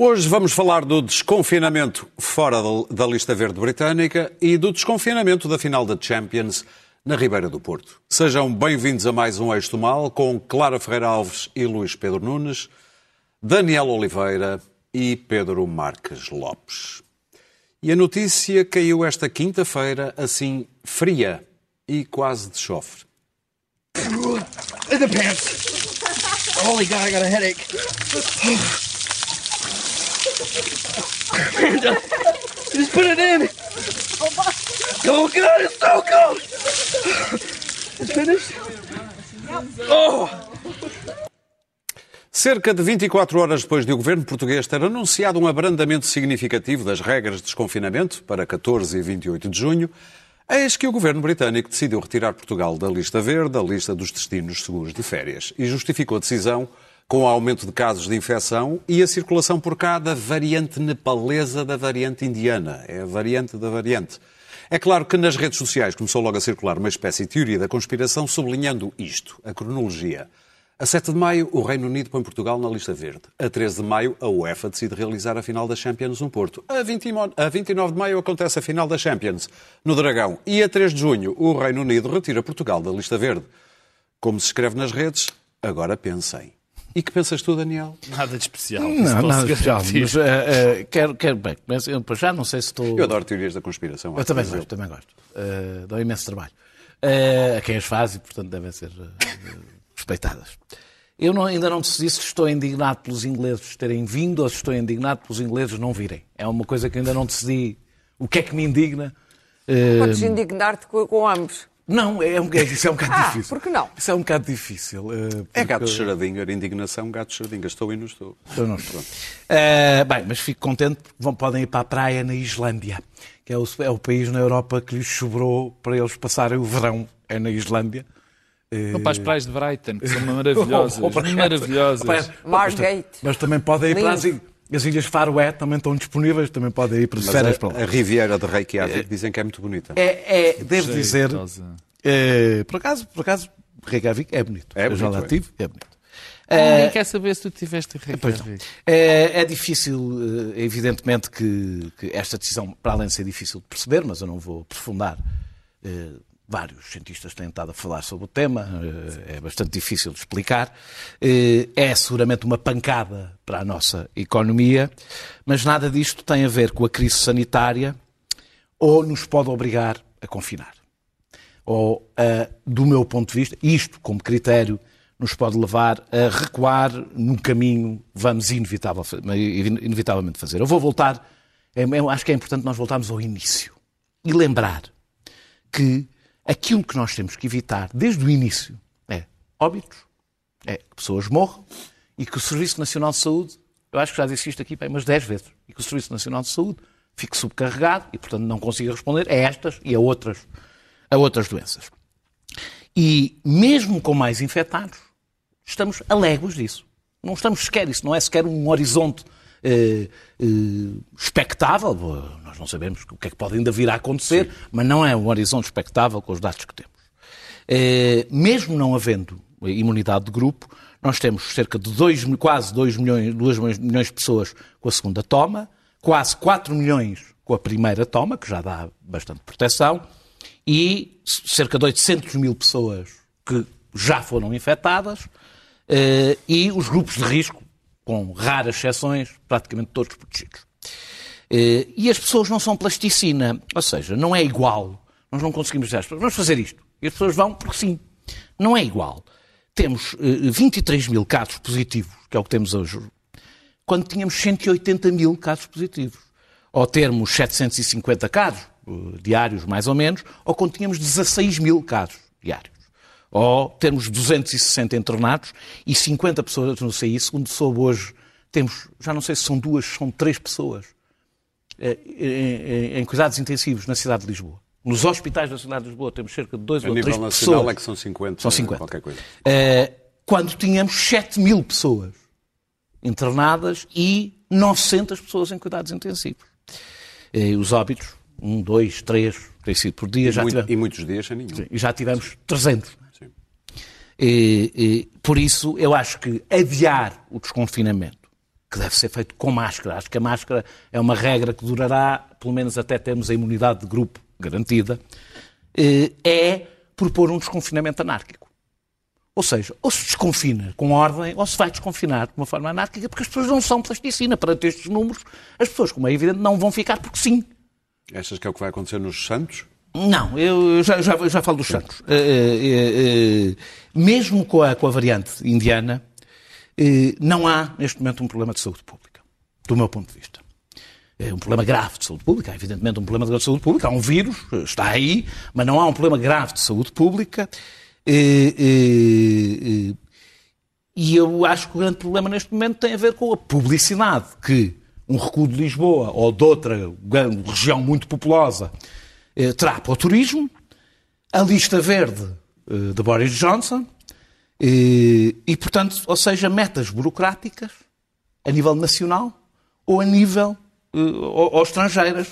Hoje vamos falar do desconfinamento fora da lista verde britânica e do desconfinamento da final da Champions na Ribeira do Porto. Sejam bem-vindos a mais um Eixo do Mal com Clara Ferreira Alves e Luís Pedro Nunes, Daniel Oliveira e Pedro Marques Lopes. E a notícia caiu esta quinta-feira, assim, fria e quase de chofre. Holy God, I got a headache. Just put it in. Oh God, it's so cold. It's finished. Oh. Cerca de 24 horas depois de o governo português ter anunciado um abrandamento significativo das regras de desconfinamento para 14 e 28 de junho, eis que o governo britânico decidiu retirar Portugal da lista verde, da lista dos destinos seguros de férias, e justificou a decisão com o aumento de casos de infecção e a circulação por cá da variante nepalesa da variante indiana. É a variante da variante. É claro que nas redes sociais começou logo a circular uma espécie de teoria da conspiração sublinhando isto, a cronologia. A 7 de maio, o Reino Unido põe Portugal na lista verde. A 13 de maio, a UEFA decide realizar a final da Champions no Porto. A, 20, a 29 de maio acontece a final da Champions no Dragão. E a 3 de junho, o Reino Unido retira Portugal da lista verde. Como se escreve nas redes, agora pensem. E que pensas tu, Daniel? Nada de especial. Não, nada de especial. Mas, uh, uh, quero, quero, bem, mas eu já não sei se estou... Eu adoro teorias da conspiração. Eu também gosto, também gosto. Uh, dá imenso trabalho. a quem as faz e, portanto, devem ser respeitadas. Eu não, ainda não decidi se estou indignado pelos ingleses terem vindo ou se estou indignado pelos ingleses não virem. É uma coisa que ainda não decidi o que é que me indigna. Podes indignar-te com, com ambos. Não, é um, isso é um bocado ah, difícil. por que não? Isso é um bocado difícil. Uh, porque... É gato Schrödinger, indignação, gato Schrödinger. Estou e não estou. Estou não estou. Uh, bem, mas fico contente porque vão, podem ir para a praia na Islândia, que é o, é o país na Europa que lhes sobrou para eles passarem o verão, é na Islândia. Vão para as praias de Brighton, que são maravilhosas. maravilhosas. Margate. Mas, mas, também podem ir para as, as Ilhas Faroé, também estão disponíveis, também podem ir para as férias para lá. A Riviera de Reykjavik dizem que é muito bonita. É, é devo dizer, é, por acaso, por acaso, Reykjavik é bonito. É bonito, Eu já lá tive, é bonito. Ninguém uh, quer saber se tu tiveste Reykjavik. É, é difícil, evidentemente, que, que, esta decisão, para além de ser difícil de perceber, mas eu não vou aprofundar. Vários cientistas têm estado a falar sobre o tema, uh, é bastante difícil de explicar. É seguramente uma pancada para a nossa economia, mas nada disto tem a ver com a crise sanitária ou nos pode obrigar a confinar ou, uh, do meu ponto de vista, isto como critério nos pode levar a recuar no caminho vamos inevitável, inevitavelmente fazer. Eu vou voltar, é, eu acho que é importante nós voltarmos ao início e lembrar que aquilo que nós temos que evitar desde o início é óbitos, é que pessoas morram e que o Serviço Nacional de Saúde, eu acho que já disse isto aqui bem, umas 10 vezes, e que o Serviço Nacional de Saúde fique subcarregado e, portanto, não consiga responder a estas e a outras a outras doenças. E mesmo com mais infectados, estamos alegos disso. Não estamos sequer, isso não é sequer um horizonte eh, eh, expectável. Nós não sabemos o que é que pode ainda vir a acontecer, Sim. mas não é um horizonte expectável com os dados que temos. Eh, mesmo não havendo imunidade de grupo, nós temos cerca de dois, quase 2 milhões, 2 milhões de pessoas com a segunda toma, quase 4 milhões com a primeira toma, que já dá bastante proteção, e cerca de 800 mil pessoas que já foram infectadas eh, e os grupos de risco, com raras exceções, praticamente todos protegidos. Eh, e as pessoas não são plasticina, ou seja, não é igual. Nós não conseguimos dizer às pessoas, vamos fazer isto. E as pessoas vão porque sim. Não é igual. Temos 23 eh, mil casos positivos, que é o que temos hoje, quando tínhamos 180 mil casos positivos. Ou termos 750 casos, diários, mais ou menos, ou quando tínhamos 16 mil casos diários. Ou termos 260 internados e 50 pessoas no CI, segundo soube hoje, temos, já não sei se são duas, são três pessoas eh, em, em cuidados intensivos na cidade de Lisboa. Nos hospitais da cidade de Lisboa temos cerca de dois a ou três pessoas. A nível nacional é que são 50, são 50. qualquer coisa. Eh, quando tínhamos 7 mil pessoas internadas e 900 pessoas em cuidados intensivos. Eh, os óbitos um, dois, três, tem sido por dia. E, já muito, tivemos, e muitos dias sem nenhum. E já tivemos 300. E, e, por isso, eu acho que adiar o desconfinamento que deve ser feito com máscara. Acho que a máscara é uma regra que durará, pelo menos até termos a imunidade de grupo garantida, eh, é propor um desconfinamento anárquico. Ou seja, ou se desconfina com ordem, ou se vai desconfinar de uma forma anárquica, porque as pessoas não são plasticina. Perante estes números, as pessoas, como é evidente, não vão ficar porque sim. Achas que é o que vai acontecer nos Santos? Não, eu já, já, já falo dos Santos. Uh, uh, mesmo com a, com a variante indiana, não há neste momento um problema de saúde pública, do meu ponto de vista. É um problema grave de saúde pública, há evidentemente um problema de saúde pública, há um vírus, está aí, mas não há um problema grave de saúde pública. E eu acho que o grande problema neste momento tem a ver com a publicidade que um recuo de Lisboa ou de outra região muito populosa terá para o turismo, a lista verde eh, de Boris Johnson e, e, portanto, ou seja, metas burocráticas a nível nacional ou a nível eh, ou, ou estrangeiras,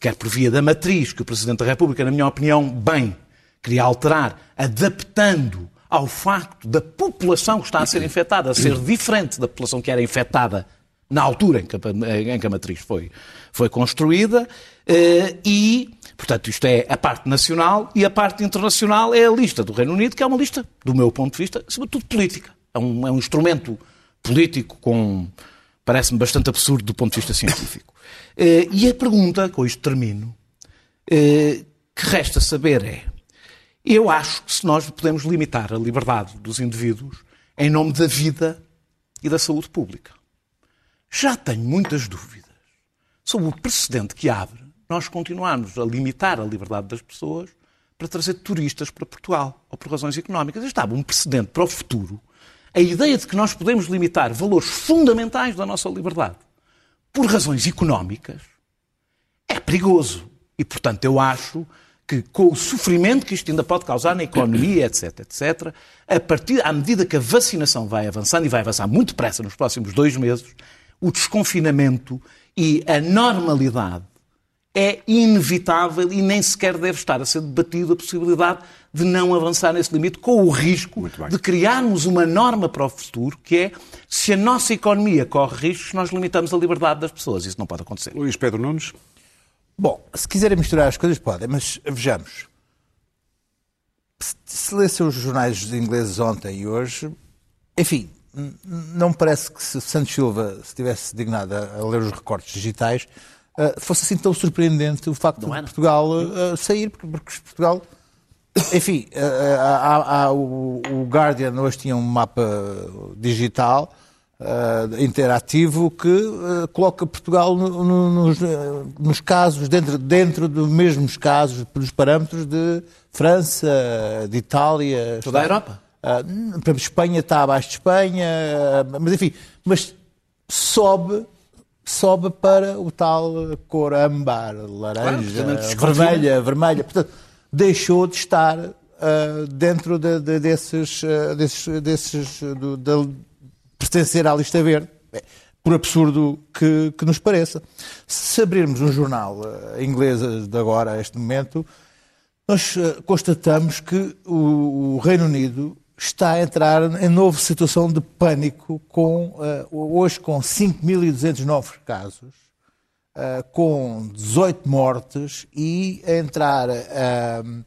quer por via da matriz que o Presidente da República, na minha opinião, bem queria alterar, adaptando ao facto da população que está a ser infectada a ser diferente da população que era infectada na altura em que a, em que a matriz foi, foi construída, eh, e, portanto, isto é a parte nacional, e a parte internacional é a lista do Reino Unido, que é uma lista, do meu ponto de vista, sobretudo política. É um, é um instrumento político com. parece-me bastante absurdo do ponto de vista científico. Eh, e a pergunta, com isto termino, eh, que resta saber é: eu acho que se nós podemos limitar a liberdade dos indivíduos em nome da vida e da saúde pública. Já tenho muitas dúvidas sobre o precedente que abre nós continuarmos a limitar a liberdade das pessoas para trazer turistas para Portugal, ou por razões económicas. Estava um precedente para o futuro. A ideia de que nós podemos limitar valores fundamentais da nossa liberdade por razões económicas é perigoso. E, portanto, eu acho que com o sofrimento que isto ainda pode causar na economia, etc., etc., a partir, à medida que a vacinação vai avançando, e vai avançar muito depressa nos próximos dois meses, o desconfinamento e a normalidade é inevitável e nem sequer deve estar a ser debatido a possibilidade de não avançar nesse limite, com o risco de criarmos uma norma para o futuro, que é se a nossa economia corre riscos, nós limitamos a liberdade das pessoas. Isso não pode acontecer. Luís Pedro Nunes. Bom, se quiserem misturar as coisas, podem, mas vejamos. Se lessem os jornais ingleses ontem e hoje, enfim, não me parece que se Santos Silva se tivesse dignado a, ler os recortes digitais, uh, fosse assim tão surpreendente o facto não de Portugal uh, sair, porque, porque, Portugal. Enfim, uh, há, há, o, o, Guardian hoje tinha um mapa digital interativo que coloca Portugal no, no, nos, nos, casos, dentro, dentro dos mesmos casos, pelos parâmetros de França, de Itália. Toda a Europa. Uh, Espanha está abaixo de Espanha, mas enfim, mas sobe, sobe para o tal cor âmbar, laranja, claro, vermelha, vermelha. Portanto, deixou de estar uh, dentro de, de, desses, desses, desses do, de pertencer à lista verde. Por absurdo que, que nos pareça. Se abrirmos um jornal inglês de agora, a este momento, nós constatamos que o, o Reino Unido está a entrar em nova situação de pânico, com, uh, hoje com 5.200 novos casos, uh, com 18 mortes e a entrar uh,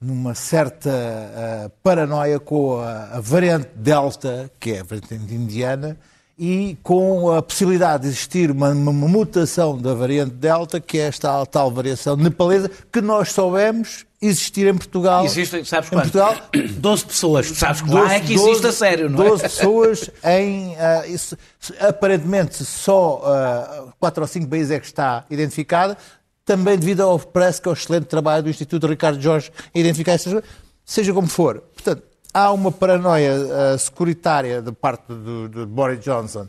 numa certa paranoia com a, variante Delta, que é a variante indiana, e com a possibilidade de existir uma, uma, mutação da variante Delta, que é esta tal variação nepalesa, que nós soubemos existir em Portugal. Existem, sabes quanto? Em Portugal, 12 pessoas. Sabes que 12, lá é que existe 12, a sério, não é? 12 pessoas em. Uh, isso, aparentemente só uh, 4 ou 5 países é que está identificada, também devido ao, parece que ao excelente trabalho do Instituto Ricardo Jorge em identificar essas seja como for. Portanto, há uma paranoia uh, securitária da parte do, do Boris Johnson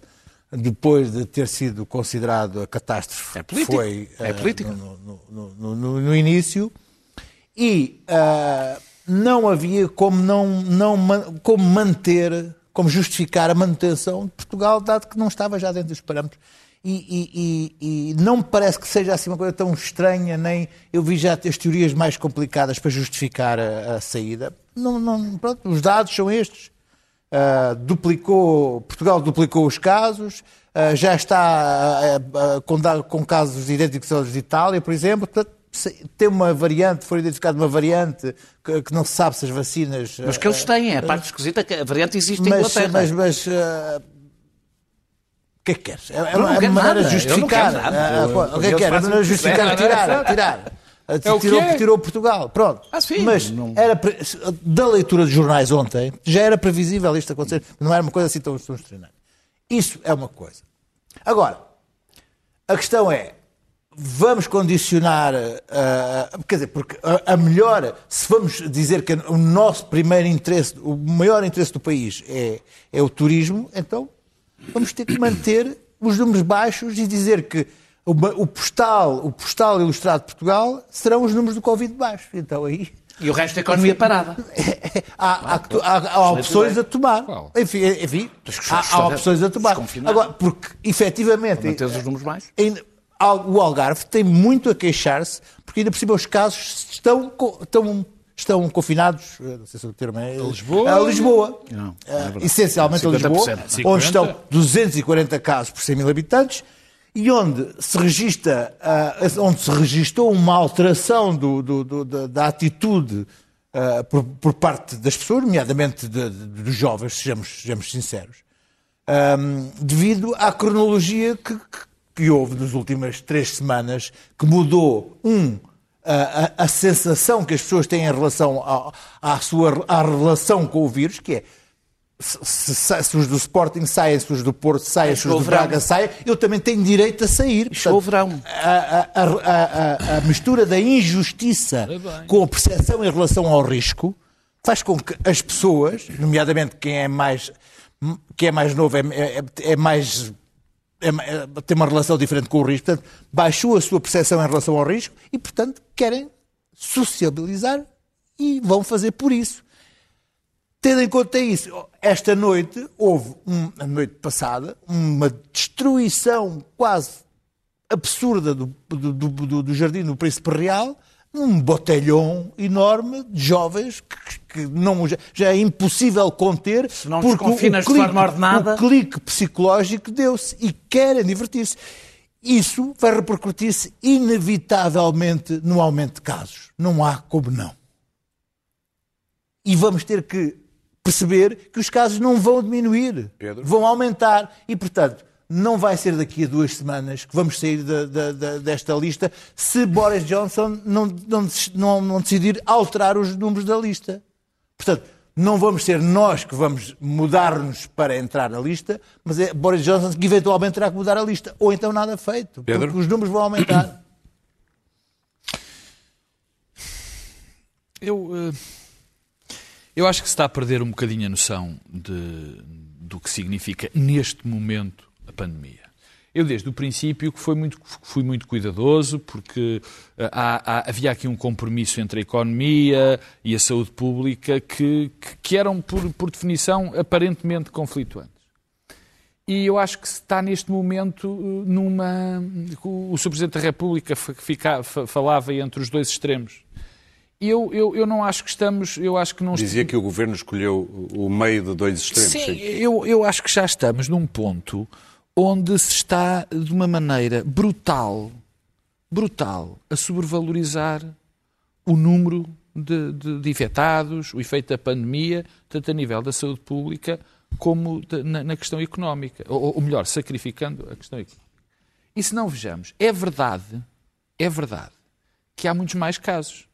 depois de ter sido considerado a catástrofe é que foi é política. No, no, no, no, início e uh, não havia como, não, não, como manter, como justificar a manutenção de Portugal, dado que não estava já dentro dos parâmetros. E, e, e, não me parece que seja assim uma coisa tão estranha, nem eu vi já as teorias mais complicadas para justificar a, a saída. Não, não, pronto, os dados são estes. Uh, duplicou, Portugal duplicou os casos, uh, já está uh, com, com, casos idênticos aos de Itália, por exemplo. Portanto, tem uma variante, foi identificada uma variante que, que, não se sabe se as vacinas. Mas que eles têm, é a parte esquisita que a variante existe mas, em Inglaterra. Mas, mas que é que queres? É, é uma, é maneira de justificar. O que é que quer? É uma maneira de justificar, tirar, tirar. Tirou, tirou Portugal. Pronto. Ah, sim, Mas não... era, da leitura de jornais ontem, já era previsível isto acontecer. Não era uma coisa assim tão, estranha. Isso é uma coisa. Agora, a questão é, vamos condicionar, uh, quer dizer, porque a, a, melhor, se vamos dizer que o nosso primeiro interesse, o maior interesse do país é, é o turismo, então vamos ter que manter os números baixos e dizer que o postal, o postal ilustrado de Portugal serão os números do Covid baixos. Então aí. E o resto da economia parada. há, há, há, há opções a tomar. Enfim, enfim há, há, opções a tomar. Agora, porque efetivamente. Manter os números mais. o Algarve tem muito a queixar-se, porque ainda por cima os casos estão, estão estão confinados, eh, não sei se o termo é. A Lisboa? A Lisboa. Não, é essencialmente a Lisboa, 50. onde estão 240 casos por 100 mil habitantes e onde se registra, uh, onde se registrou uma alteração do, do, do, da, atitude por, por, parte das pessoas, nomeadamente de, de, dos jovens, sejamos, sejamos sinceros, um, devido à cronologia que, que, que, houve nas últimas três semanas, que mudou, um, a, a, a sensação que as pessoas têm em relação à, à sua à relação com o vírus, que é se, se, se, os do Sporting saem, se os do Porto saem, se os do Braga saem, eu também tenho direito a sair. Portanto, verão. A, a, a, a, mistura da injustiça com a percepção em relação ao risco faz com que as pessoas, nomeadamente quem é mais, quem é mais novo, é, é, é mais. É, é, tem uma relação diferente com o risco, portanto, baixou a sua percepção em relação ao risco e, portanto, querem sociabilizar e vão fazer por isso. Tendo em conta isso, esta noite houve, um, a noite passada, uma destruição quase absurda do, do, do, do Jardim do Príncipe Real, um botelhão enorme de jovens que, que não, já, é impossível conter. Se não porque o, clique, de forma ordenada. O clique psicológico deu-se e querem divertir-se. Isso vai repercutir-se inevitavelmente no aumento de casos. Não há como não. E vamos ter que perceber que os casos não vão diminuir, Pedro. vão aumentar. E, portanto, não vai ser daqui a duas semanas que vamos sair de, de, de, desta lista se Boris Johnson não, não, não, não, decidir alterar os números da lista. Portanto, não vamos ser nós que vamos mudar-nos para entrar na lista, mas é Boris Johnson que eventualmente terá que mudar a lista. Ou então nada feito, Pedro? porque os números vão aumentar. Eu. Uh eu acho que se está a perder um bocadinho a noção de, do que significa neste momento a pandemia. Eu, desde o princípio, que fui muito, fui muito cuidadoso, porque eh, há, há, havia aqui um compromisso entre a economia e a saúde pública que, que, que eram, por, por, definição, aparentemente conflituantes. E eu acho que se está neste momento eh, numa. O Sr. Presidente da República fica, falava entre os dois extremos eu, eu, eu não acho que estamos. Eu acho que não Dizia est... que o governo escolheu o meio de dois extremos. Sim, sim, Eu, eu acho que já estamos num ponto onde se está, de uma maneira brutal, brutal, a sobrevalorizar o número de, de, de infectados, o efeito da pandemia, tanto a nível da saúde pública como de, na, na, questão económica. Ou, ou melhor, sacrificando a questão económica. E se não vejamos, é verdade, é verdade que há muitos mais casos.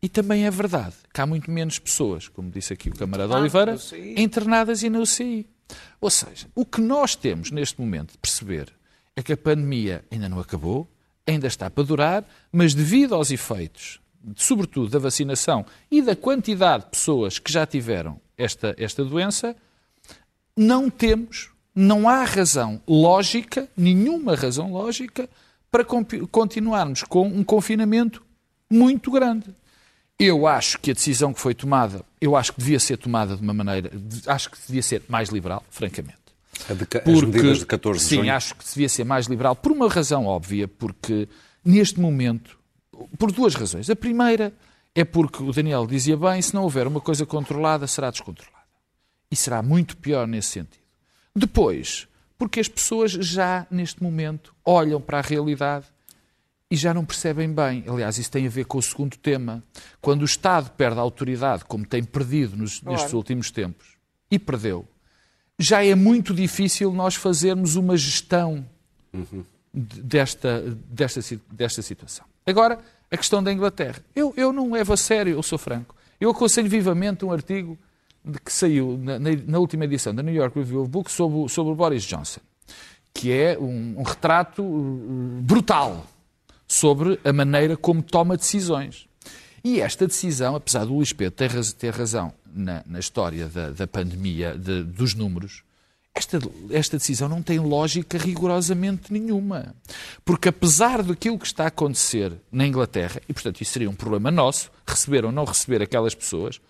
E também é verdade que há muito menos pessoas, como disse aqui o camarada Oliveira, internadas e na UCI. Ou seja, o que nós temos neste momento de perceber é que a pandemia ainda não acabou, ainda está para durar, mas devido aos efeitos, sobretudo da vacinação e da quantidade de pessoas que já tiveram esta, esta doença, não temos, não há razão lógica, nenhuma razão lógica, para continuarmos com um confinamento muito grande. Eu acho que a decisão que foi tomada, eu acho que devia ser tomada de uma maneira, acho que devia ser mais liberal, francamente. De, porque, as medidas de 14 de Sim, junho. acho que devia ser mais liberal, por uma razão óbvia, porque neste momento, por duas razões. A primeira é porque o Daniel dizia bem, se não houver uma coisa controlada, será descontrolada. E será muito pior nesse sentido. Depois, porque as pessoas já, neste momento, olham para a realidade e já não percebem bem. Aliás, isso tem a ver com o segundo tema. Quando o Estado perde a autoridade, como tem perdido nos, Claro. nestes últimos tempos, e perdeu, já é muito difícil nós fazermos uma gestão de- desta, desta, desta situação. Agora, a questão da Inglaterra. Eu, eu não levo a sério, eu sou franco. Eu aconselho vivamente um artigo que saiu na, na- na última edição da New York Review of Books sobre, sobre o Boris Johnson, que é um, um retrato uh, brutal sobre a maneira como toma decisões. E esta decisão, apesar do Luís Pedro ter, raz- ter razão na, na história da, da pandemia, de- dos números, esta, esta decisão não tem lógica rigorosamente nenhuma. Porque apesar daquilo que está a acontecer na Inglaterra, e portanto isso seria um problema nosso, receber ou não receber aquelas pessoas,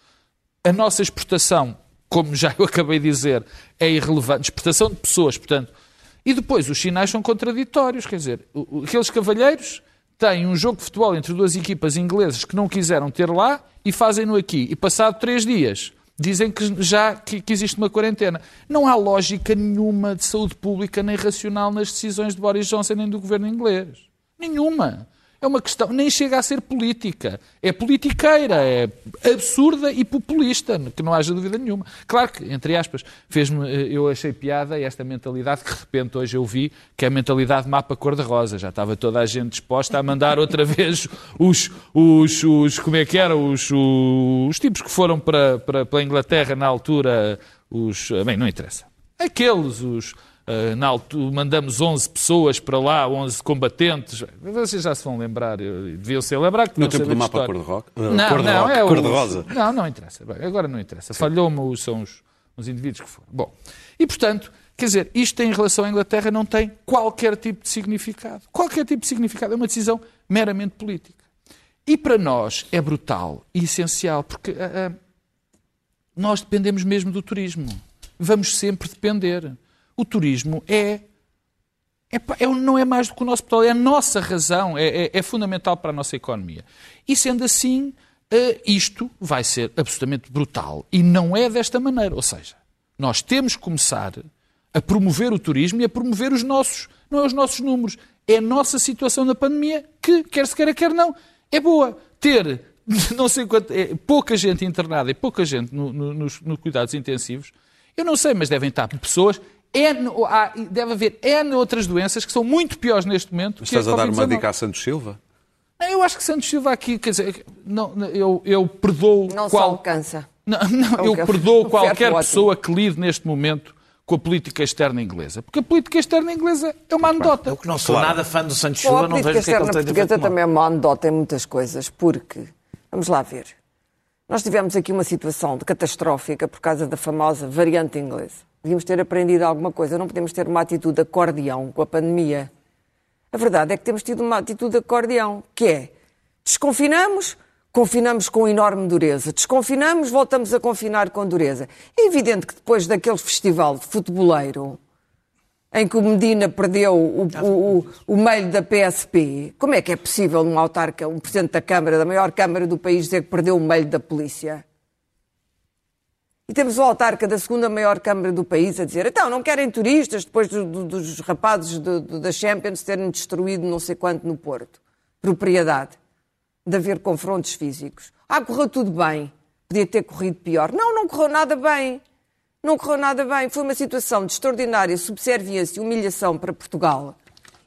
a nossa exportação, como já eu acabei de dizer, é irrelevante. Exportação de pessoas, portanto. E depois, os sinais são contraditórios. Quer dizer, aqueles cavalheiros têm um jogo de futebol entre duas equipas inglesas que não quiseram ter lá e fazem-no aqui. E passado três dias, dizem que já que, que existe uma quarentena. Não há lógica nenhuma de saúde pública nem racional nas decisões de Boris Johnson nem do governo inglês. Nenhuma. É uma questão, nem chega a ser política. É politiqueira, é absurda e populista, que não haja dúvida nenhuma. Claro que, entre aspas, fez-me, eh, eu achei piada esta mentalidade que de repente hoje eu vi, que é a mentalidade mapa cor-de-rosa. Já estava toda a gente disposta a mandar outra vez os, os, os como é que era, os, os, os tipos que foram para, para, para a Inglaterra na altura, os, bem, não interessa. Aqueles, os, na altura, mandamos 11 pessoas para lá, 11 combatentes. Vocês já se vão lembrar, deviam ser lembrar que No tempo do mapa história. cor-de-roca? Não, cor não, roca, é o- cor. Não, não interessa. Bem, agora não interessa. Falhou-me, são os, os indivíduos que foram. Bom, e portanto, quer dizer, isto em relação à Inglaterra não tem qualquer tipo de significado. Qualquer tipo de significado. É uma decisão meramente política. E para nós é brutal e essencial, porque ah, ah, nós dependemos mesmo do turismo. Vamos sempre depender. O turismo é, é, é- não é mais do que o nosso petróleo, é a nossa razão, é, é- é fundamental para a nossa economia. E sendo assim, eh, isto vai ser absolutamente brutal. E não é desta maneira. Ou seja, nós temos que começar a promover o turismo e a promover os nossos, não é os nossos números, é a nossa situação na pandemia que, quer se queira, quer não, é boa. Ter não sei quanto, é, pouca gente internada e pouca gente no- no- nos, nos cuidados intensivos, eu não sei, mas devem estar pessoas. N, há- deve haver N outras doenças que são muito piores neste momento. que Estás a dar uma Covid-19. dica a Santos Silva? Eu acho que Santos Silva aqui, quer dizer, não, eu, eu perdoo Não se qual, alcança. não, não, É eu perdoo um qualquer ótimo. pessoa que lide neste momento com a política externa inglesa. Porque a política externa inglesa é uma anedota. Eu que não sou nada fã do Santos Silva, a não política vejo o que é que externa ele tem a também é uma anedota em muitas coisas, porque, vamos lá ver, nós tivemos aqui uma situação de catastrófica por causa da famosa variante inglesa. Devíamos ter aprendido alguma coisa, não podemos ter uma atitude de acordeão com a pandemia. A verdade é que temos tido uma atitude de acordeão, que é desconfinamos, confinamos com enorme dureza. Desconfinamos, voltamos a confinar com dureza. É evidente que depois daquele festival de futeboleiro em que o Medina perdeu o, o, o, o meio da PSP, como é que é possível um autarca, um presidente da Câmara, da maior Câmara do país, dizer que perdeu o meio da polícia? E temos o autarca da segunda maior Câmara do país a dizer então, não querem turistas depois do- do- dos rapazes do- da Champions terem destruído não sei quanto no Porto. Propriedade. De haver confrontos físicos. Ah, correu tudo bem. Podia ter corrido pior. Não, não correu nada bem. Não correu nada bem. Foi uma situação de extraordinária subserviência e humilhação para Portugal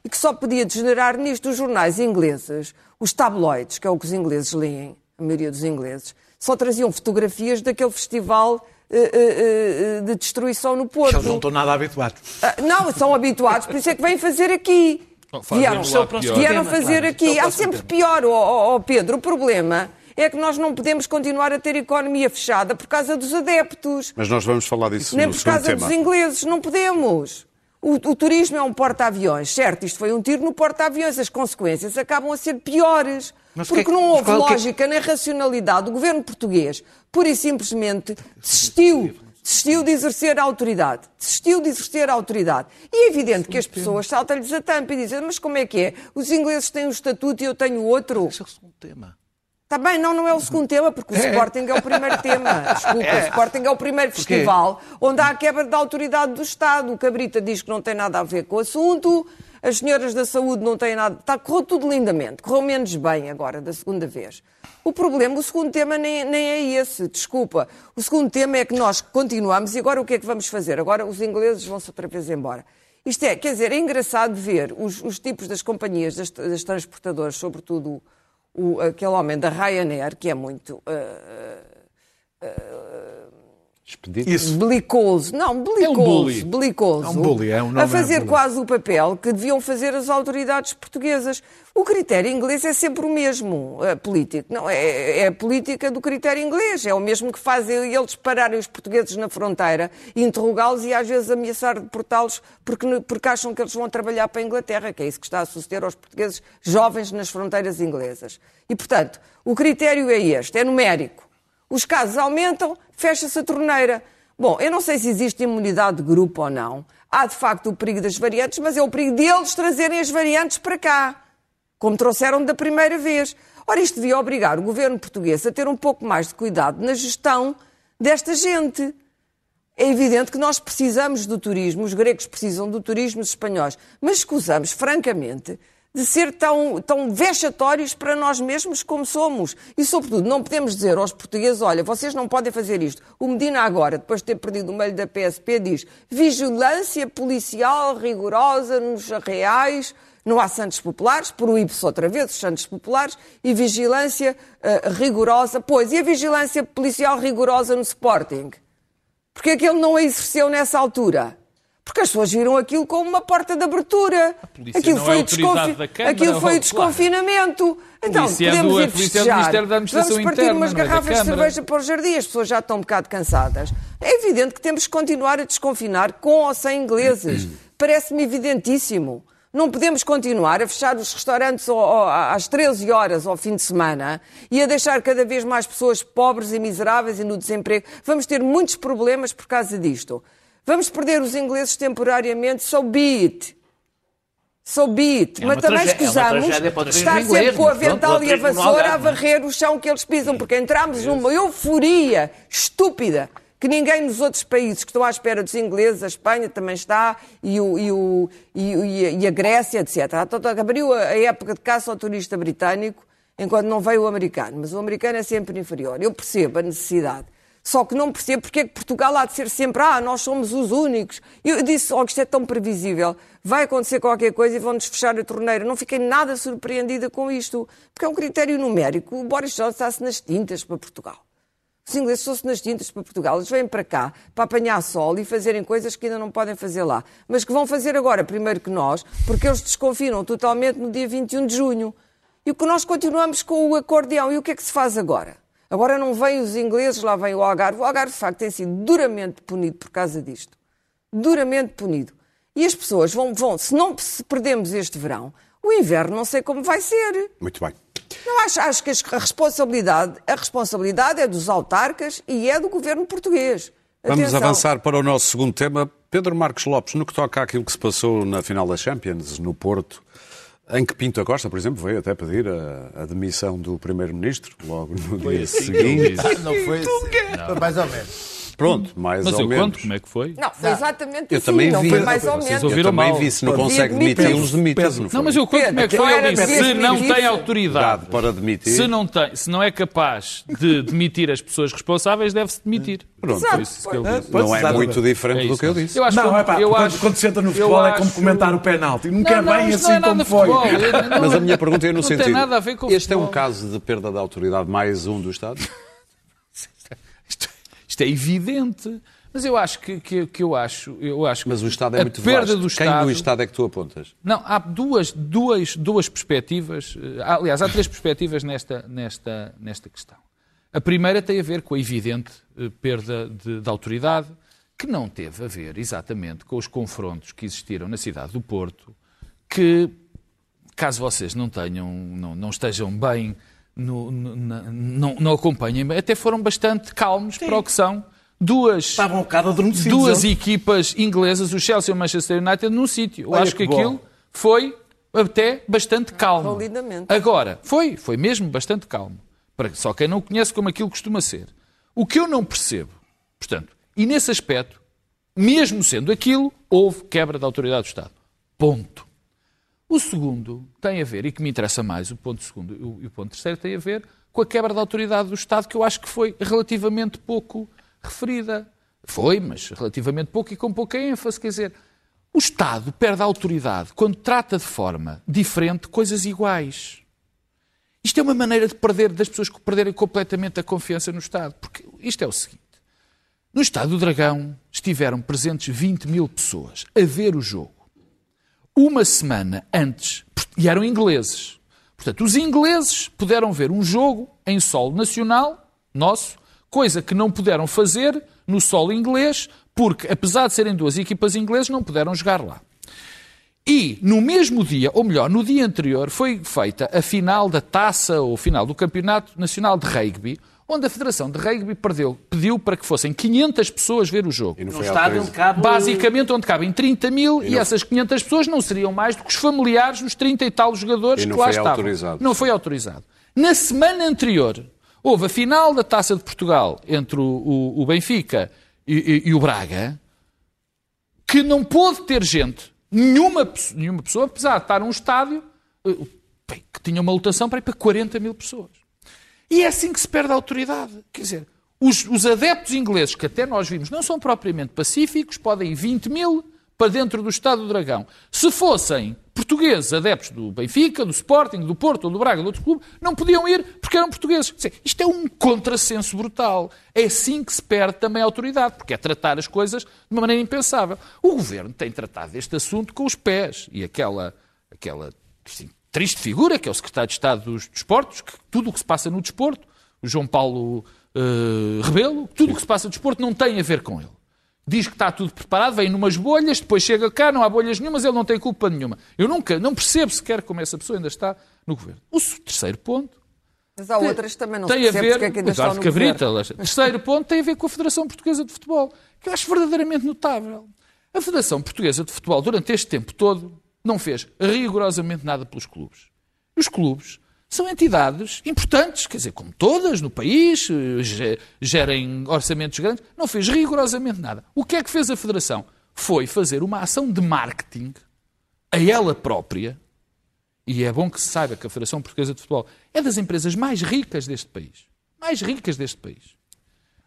e que só podia degenerar nisto os jornais ingleses, os tabloides, que é o que os ingleses leem, a maioria dos ingleses, só traziam fotografias daquele festival eh, eh, eh, de destruição no Porto. Eles não estão nada habituados. Ah, Não, são habituados, por isso é que vêm fazer aqui. Vieram, vieram tema, fazer claro. aqui. Isso é o Há sempre pior, ó, ó, ó, Pedro. O problema é que nós não podemos continuar a ter economia fechada por causa dos adeptos. Mas nós vamos falar disso Nem no por causa tema. dos ingleses, não podemos. O, o turismo é um porta-aviões, certo? Isto foi um tiro no porta-aviões. As consequências acabam a ser piores. Mas que porque é que- não mas houve qual é que- lógica nem racionalidade. O governo português, pura e simplesmente, desistiu. Desistiu de exercer a autoridade. Desistiu de exercer a autoridade. E é evidente que as pessoas saltam-lhes a tampa e dizem: Mas como é que é? Os ingleses têm um estatuto e eu tenho outro. Esse é o segundo tema. Está bem, não, não é o segundo tema, porque o Sporting é o primeiro tema. Desculpa, o Sporting é o primeiro festival onde há a quebra da autoridade do Estado. O Cabrita diz que não tem nada a ver com o assunto, as senhoras da saúde não têm nada. Está, correu tudo lindamente, correu menos bem agora, da segunda vez. O problema, o segundo tema nem, nem é esse, desculpa. O segundo tema é que nós continuamos e agora o que é que vamos fazer? Agora os ingleses vão-se outra vez embora. Isto é, quer dizer, é engraçado ver os, os tipos das companhias, das, das transportadoras, sobretudo o, aquele homem da Ryanair, que é muito uh, Expedito. Isso. belicoso, não, belicoso, bully. belicoso, É um bully, é um nome a fazer é bully. quase o papel que deviam fazer as autoridades portuguesas. O critério inglês é sempre o mesmo, eh, político, não é, é a política do critério inglês, é o mesmo que fazem eles pararem os portugueses na fronteira, interrogá-los e às vezes ameaçar deportá-los porque, porque acham que eles vão trabalhar para a Inglaterra, que é isso que está a suceder aos portugueses jovens nas fronteiras inglesas. E, portanto, o critério é este, é numérico. Os casos aumentam, fecha-se a torneira. Bom, eu não sei se existe imunidade de grupo ou não. Há, de facto, o perigo das variantes, mas é o perigo deles trazerem as variantes para cá, como trouxeram da primeira vez. Ora, isto devia obrigar o governo português a ter um pouco mais de cuidado na gestão desta gente. É evidente que nós precisamos do turismo, os gregos precisam do turismo, os espanhóis, mas escusamos, francamente, de ser tão, tão vexatórios para nós mesmos como somos. E, sobretudo, não podemos dizer aos portugueses, olha, vocês não podem fazer isto. O Medina agora, depois de ter perdido o meio da PSP, diz vigilância policial rigorosa nos arreais, não há Santos Populares, proíbe-se outra vez os Santos Populares, e vigilância eh, rigorosa. Pois, e a vigilância policial rigorosa no Sporting? Porque é que ele não a exerceu nessa altura? Porque as pessoas viram aquilo como uma porta de abertura. Aquilo não foi, é Câmara, aquilo foi o desconfinamento. Então, é podemos do- ir é festejar. Vamos partir Interna, umas é garrafas de cerveja para o jardim. As pessoas já estão um bocado cansadas. É evidente que temos que continuar a desconfinar com ou sem ingleses. Parece-me evidentíssimo. Não podemos continuar a fechar os restaurantes às 13 horas ao fim de semana e a deixar cada vez mais pessoas pobres e miseráveis e no desemprego. Vamos ter muitos problemas por causa disto. Vamos perder os ingleses temporariamente, so be it. So be it. É Mas também é escusamos turismo estar sempre com para o e a vassoura a é? varrer o chão que eles pisam, porque entramos numa euforia estúpida que ninguém nos outros países que estão à espera dos ingleses, a Espanha também está, e, o, e, o, e, e a- a Grécia, etc. Então, abriu a, a época de caça ao turista britânico enquanto não veio o americano, mas o americano é sempre inferior. Eu percebo a necessidade. Só que não percebo porque é que Portugal há de ser sempre, ah, nós somos os únicos. Eu disse, oh, isto é tão previsível. Vai acontecer qualquer coisa e vão-nos fechar a torneira. Não fiquei nada surpreendida com isto, porque é um critério numérico. O Boris Johnson está-se nas tintas para Portugal. Os ingleses estão-se nas tintas para Portugal. Eles vêm para cá para apanhar sol e fazerem coisas que ainda não podem fazer lá. Mas que vão fazer agora, primeiro que nós, porque eles desconfinam totalmente no dia 21 de junho. E o que nós continuamos com o acordeão. E o que é que se faz agora? Agora não vêm os ingleses, lá vem o Algarve. O Algarve, de facto, tem sido duramente punido por causa disto. Duramente punido. E as pessoas vão, vão se não se perdemos este verão, o inverno não sei como vai ser. Muito bem. Não, acho, acho que a responsabilidade, a responsabilidade é dos autarcas e é do governo português. Vamos Atenção. avançar para o nosso segundo tema. Pedro Marcos Lopes, no que toca àquilo que se passou na final da Champions, no Porto, em que Pinto Acosta, por exemplo, veio até pedir a, a demissão do Primeiro-Ministro, logo no dia assim seguinte. Não foi assim. Foi mais ou menos. Pronto, mais Mas ou eu menos. conto como é que foi. Não, foi exatamente Eu assim, também não vi. foi mais ou menos. Eu também mal. vi, se não consegue demitir. demitir-los, demita-los. Pedro, não? Não, mas eu conto como é que foi. Ele disse, se não tem autoridade, para demitir. se não, tem, se não é capaz de demitir as pessoas responsáveis, deve-se demitir. Pronto. Foi isso que ele Pois. disse. Não é Exatamente. muito diferente É do que eu disse. Eu acho Não, que- é pá, eu quando, acho- quando se entra no futebol é acho- como comentar o penalti. Nunca é Não, não, bem assim não é como foi. futebol. Não- Mas a minha pergunta é no não sentido. tem nada a ver com este é um caso de perda de autoridade mais um do Estado? Isto, é evidente. Mas eu acho que, que, que eu acho, eu acho Mas o Estado é muito perda vasto. do Quem Estado, do Estado é que tu apontas? Não, há duas, duas, duas perspectivas. eh, Aliás, há três perspectivas nesta, nesta, nesta questão. A primeira tem a ver com a evidente eh, perda de, de autoridade, que não teve a ver exatamente com os confrontos que existiram na cidade do Porto, que, caso vocês não tenham, não, não estejam bem, no- no- na- não, não acompanhem até foram bastante calmos para o que são duas Estavam um duas equipas inglesas, o Chelsea e o Manchester United, num sítio. Eu Olha acho que que aquilo foi até bastante calmo. Validamente. Agora, foi, foi mesmo bastante calmo. Para só quem não conhece como aquilo costuma ser. O que eu não percebo, portanto, e nesse aspecto, mesmo sendo aquilo, houve quebra da autoridade do Estado. Ponto. O segundo tem a ver, e que me interessa mais, o ponto segundo e o ponto terceiro tem a ver com a quebra da autoridade do Estado, que eu acho que foi relativamente pouco referida. Foi, mas relativamente pouco e com pouca ênfase. Quer dizer, o Estado perde a autoridade quando trata de forma diferente coisas iguais. Isto é uma maneira de perder, das pessoas perderem completamente a confiança no Estado. Porque isto é o seguinte. No Estado do Dragão estiveram presentes 20 mil pessoas a ver o jogo. Uma semana antes, e eram ingleses. Portanto, os ingleses puderam ver um jogo em solo nacional, nosso, coisa que não puderam fazer no solo inglês, porque, apesar de serem duas equipas inglesas, não puderam jogar lá. E no mesmo dia, ou melhor, no dia anterior, foi feita a final da taça ou final do Campeonato Nacional de Rugby, onde a Federação de Rugby perdeu, pediu para que fossem 500 pessoas ver o jogo. E não No foi estádio onde cabe... Basicamente, onde cabem 30 mil e, não- essas 500 pessoas não seriam mais do que os familiares dos 30 e tal jogadores E que lá estavam. autorizado. Não foi autorizado. Na semana anterior, houve a final da Taça de Portugal entre o, o- o Benfica e, e- e o Braga, que não pôde ter gente, nenhuma, nenhuma pessoa, apesar de estar num estádio eh, bem, que tinha uma lotação para ir para 40 mil pessoas. E é assim que se perde a autoridade. Quer dizer, os, os adeptos ingleses, que até nós vimos, não são propriamente pacíficos, podem ir 20 mil para dentro do Estado do Dragão. Se fossem portugueses, adeptos do Benfica, do Sporting, do Porto ou do Braga, de outro clube, não podiam ir porque eram portugueses. Isto é um contrassenso brutal. É assim que se perde também a autoridade, porque é tratar as coisas de uma maneira impensável. O governo tem tratado este assunto com os pés e aquela, aquela assim, triste figura, que é o secretário de Estado dos Desportos, que tudo o que se passa no desporto, o João Paulo eh, Rebelo, tudo o que se passa no desporto não tem a ver com ele. Diz que está tudo preparado, vem numas bolhas, depois chega cá, não há bolhas nenhumas, ele não tem culpa nenhuma. Eu nunca, não percebo sequer como essa pessoa ainda está no governo. O terceiro ponto Mas há outras que também não tem se a ver porque é que ainda estão no Cabrita. governo. Terceiro ponto tem a ver com a Federação Portuguesa de Futebol, que eu acho verdadeiramente notável. A Federação Portuguesa de Futebol, durante este tempo todo, não fez rigorosamente nada pelos clubes. Os clubes são entidades importantes, quer dizer, como todas no país, ge- gerem orçamentos grandes, não fez rigorosamente nada. O que é que fez a Federação? Foi fazer uma ação de marketing a ela própria, e é bom que se saiba que a Federação Portuguesa de Futebol é das empresas mais ricas deste país. Mais ricas deste país.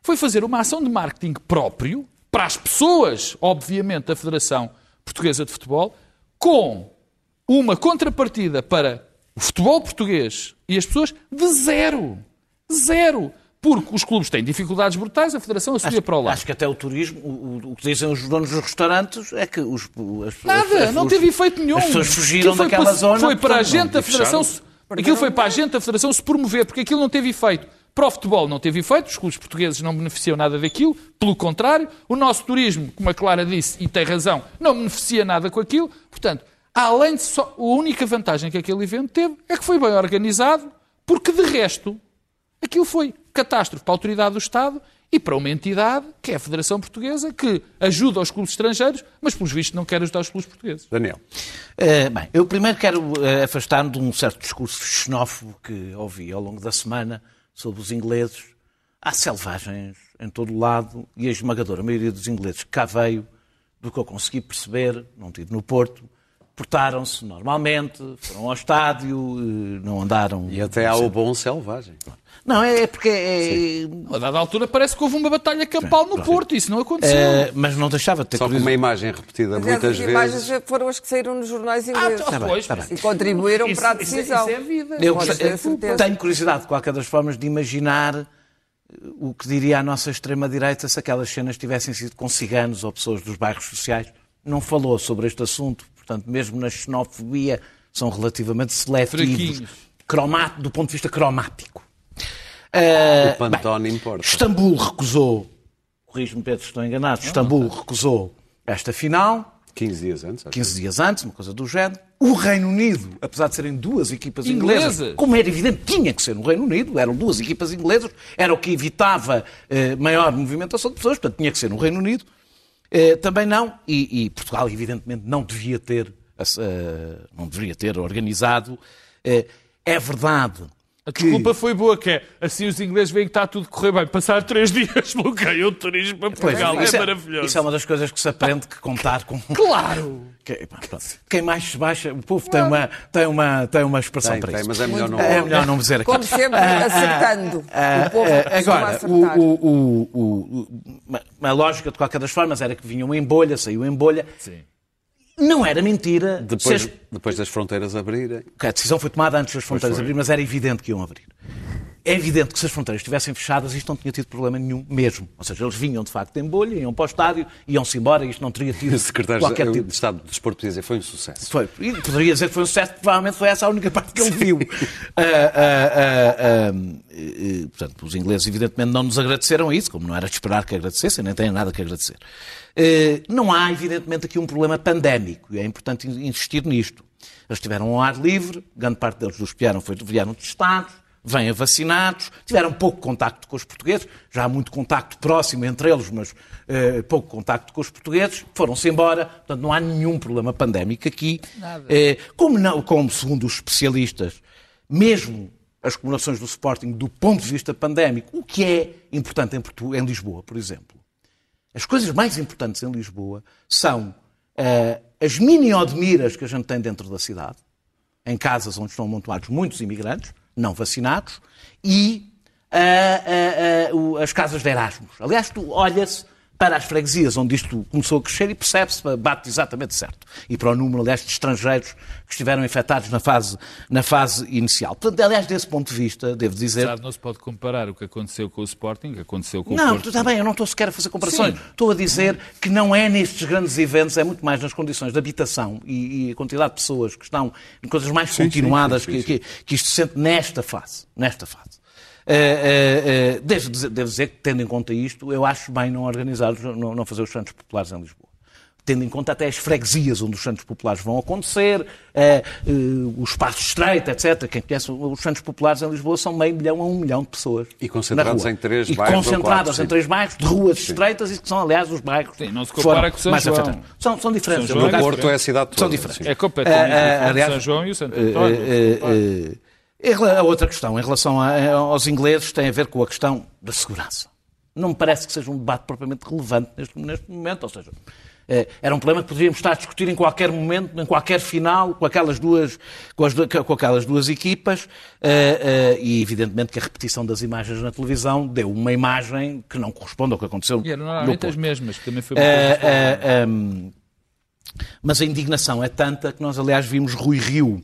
Foi fazer uma ação de marketing próprio para as pessoas, obviamente, da Federação Portuguesa de Futebol, com uma contrapartida para o futebol português e as pessoas de zero. Zero. Porque os clubes têm dificuldades brutais, a Federação assumia para o lado. Acho que até o turismo, o, o- que dizem os donos dos restaurantes é que os, as, Nada, as- não os- teve efeito nenhum. As pessoas fugiram daquela para- zona. Foi para a gente da não, Federação. se- Aquilo foi para a gente da Federação se promover, porque aquilo não teve efeito. Para o futebol não teve efeito, os clubes portugueses não beneficiam nada daquilo, pelo contrário, o nosso turismo, como a Clara disse, e tem razão, não beneficia nada com aquilo. Portanto, além de só. A única vantagem que aquele evento teve é que foi bem organizado, porque de resto, aquilo foi catástrofe para a autoridade do Estado e para uma entidade, que é a Federação Portuguesa, que ajuda os clubes estrangeiros, mas, pelos vistos, não quer ajudar os clubes portugueses. Daniel. Eh, bem, eu primeiro quero eh, afastar-me de um certo discurso xenófobo que ouvi ao longo da semana sobre os ingleses. Há selvagens em todo o lado e a esmagadora maioria dos ingleses que cá veio, do que eu consegui perceber, não tive no Porto, portaram-se normalmente, foram ao estádio, eh, não andaram... E até há o bom selvagem. Não, é porque é... A dada altura parece que houve uma batalha campal no Porto, isso não aconteceu. eh, mas não deixava de ter Só uma imagem repetida Mas muitas imagens vezes. foram as que saíram nos jornais Ah, ingleses. bem, pois, tá bem. E contribuíram isso- para a isso é- decisão. Isso é vida. Eu certeza. tenho curiosidade, de qualquer das formas, de imaginar eh, o que diria a nossa extrema-direita se aquelas cenas tivessem sido com ciganos ou pessoas dos bairros sociais. Não falou sobre este assunto, portanto, mesmo na xenofobia, são relativamente seletivos, Fraquinhos. croma- do ponto de vista cromático. Eh, O Pantone importa. Istambul recusou, corrijo-me Pedro se estou enganado, Istambul recusou esta final, 15 dias antes. acho. 15 dias antes, uma coisa do género. O Reino Unido, apesar de serem duas equipas inglesas, Inglesas. como era evidente, tinha que ser no Reino Unido, eram duas equipas inglesas, era o que evitava eh, maior movimentação de pessoas, portanto tinha que ser no Reino Unido. Eh, também não, e, e Portugal evidentemente não devia ter, eh, não deveria ter organizado. Eh, é verdade A desculpa foi boa, que é assim os ingleses veem que está tudo a correr bem. Passar três dias bloqueiam o turismo para Portugal. É, isso maravilhoso. Isso é uma das coisas que se aprende que contar com. Claro! Que- pronto. Quem mais se baixa, o povo tem uma, tem uma, tem uma expressão Tem, para tem, isso. mas é melhor não. É melhor não dizer aqui. Como sempre, acertando. o povo Ah, agora, acertar. o, o, o, o- uma- uma lógica de qualquer das formas era que vinham em bolha, saiu em bolha. Sim. Não era mentira. Depois, se depois das fronteiras abrirem. a decisão foi tomada antes das fronteiras foi. abrir, mas era evidente que iam abrir. É evidente que se as fronteiras estivessem fechadas, isto não tinha tido problema nenhum mesmo. Ou seja, eles vinham de facto em bolha, iam para o estádio, iam-se embora isto não teria tido secretário qualquer de tipo de Estado de Desporto podia dizer foi um sucesso. Foi. E poderia dizer que foi um sucesso, provavelmente foi essa a única parte que ele viu. Ah, ah, e, portanto, os ingleses, evidentemente, não nos agradeceram isso, como não era de esperar que agradecessem, nem têm nada que agradecer. Ah, não há, evidentemente, aqui um problema pandémico, e é importante in- insistir nisto. Eles estiveram ao ar livre, grande parte deles dos que vieram foi, vieram testados, vêm vacinados, tiveram pouco contacto com os portugueses, já há muito contacto próximo entre eles, mas eh, pouco contacto com os portugueses, foram-se embora, portanto não há nenhum problema pandémico aqui. Eh, como, não, como, segundo os especialistas, mesmo as comemorações do Sporting, do ponto de vista pandémico, o que é importante em, Portu- em Lisboa, por exemplo, as coisas mais importantes em Lisboa são eh, as mini-odmiras que a gente tem dentro da cidade, em casas onde estão amontoados muitos imigrantes, não vacinados, e ah, ah, o- as casas de Erasmus. Aliás, olha-se para as freguesias onde isto começou a crescer e percebe-se, bate exatamente certo. E para o número, aliás, de estrangeiros que estiveram infectados na fase, na fase inicial. Portanto, aliás, desse ponto de vista, devo dizer... Apesar não se pode comparar o que aconteceu com o Sporting, o que aconteceu com o Não, Porto. está bem, eu não estou sequer a fazer comparações. Sim. Estou a dizer que não é nestes grandes eventos, é muito mais nas condições de habitação e, e a quantidade de pessoas que estão em coisas mais continuadas sim, sim, que, que- que isto se sente nesta fase. Nesta fase. Eh, eh, eh, devo, dizer, devo dizer que, tendo em conta isto, eu acho bem não organizar, os- não, não fazer os Santos Populares em Lisboa. Tendo em conta até as freguesias onde os Santos Populares vão acontecer, eh, eh, o espaço estreito, etc. Quem conhece os Santos Populares em Lisboa são meio milhão a um milhão de pessoas. E concentrados em três e bairros quatro, em sim. três bairros de ruas estreitas e que são, aliás, os bairros Sim, não se compara com São mais João. afetados. São, são diferentes. São João é caso- Porto é a cidade toda. São diferentes. sim. É completamente Ah, ah, diferente. aliás, São João e o Santo António. rela- a outra questão, em relação a- aos ingleses, tem a ver com a questão da segurança. Não me parece que seja um debate propriamente relevante neste, neste momento, ou seja, eh, era um problema que poderíamos estar a discutir em qualquer momento, em qualquer final, com aquelas duas, com as com aquelas duas equipas, eh, eh, e evidentemente que a repetição das imagens na televisão deu uma imagem que não corresponde ao que aconteceu E eram no normalmente as mesmas, que também foi uma coisa eh, ehm, mas a indignação é tanta que nós, aliás, vimos Rui Rio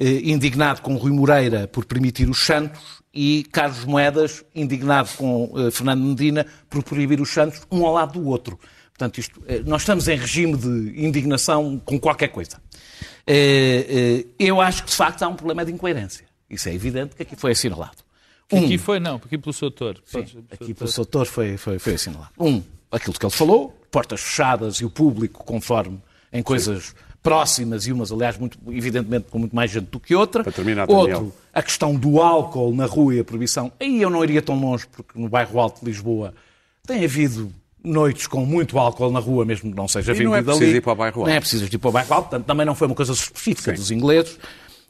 indignado com Rui Moreira por permitir os Santos e Carlos Moedas indignado com eh, Fernando Medina por proibir os Santos, um ao lado do outro. Portanto, isto, eh, nós estamos em regime de indignação com qualquer coisa. Eh, eh, eu acho que, de facto, há um problema de incoerência. Isso é evidente que aqui foi assinalado. Um, Aqui foi, não, aqui pelo seu autor. Aqui pelo seu autor foi, foi, foi assinalado. Um, aquilo que ele falou, portas fechadas e o público conforme em coisas próximas e umas, aliás, muito, evidentemente com muito mais gente do que outra. Para terminar, Outro, Daniel. a questão do álcool na rua e a proibição. Aí eu não iria tão longe, porque no bairro Alto de Lisboa tem havido noites com muito álcool na rua, mesmo que não seja vendido não é ali. preciso ir para o bairro Não é Alto. preciso ir para o bairro Alto, portanto também não foi uma coisa específica Sim. dos ingleses.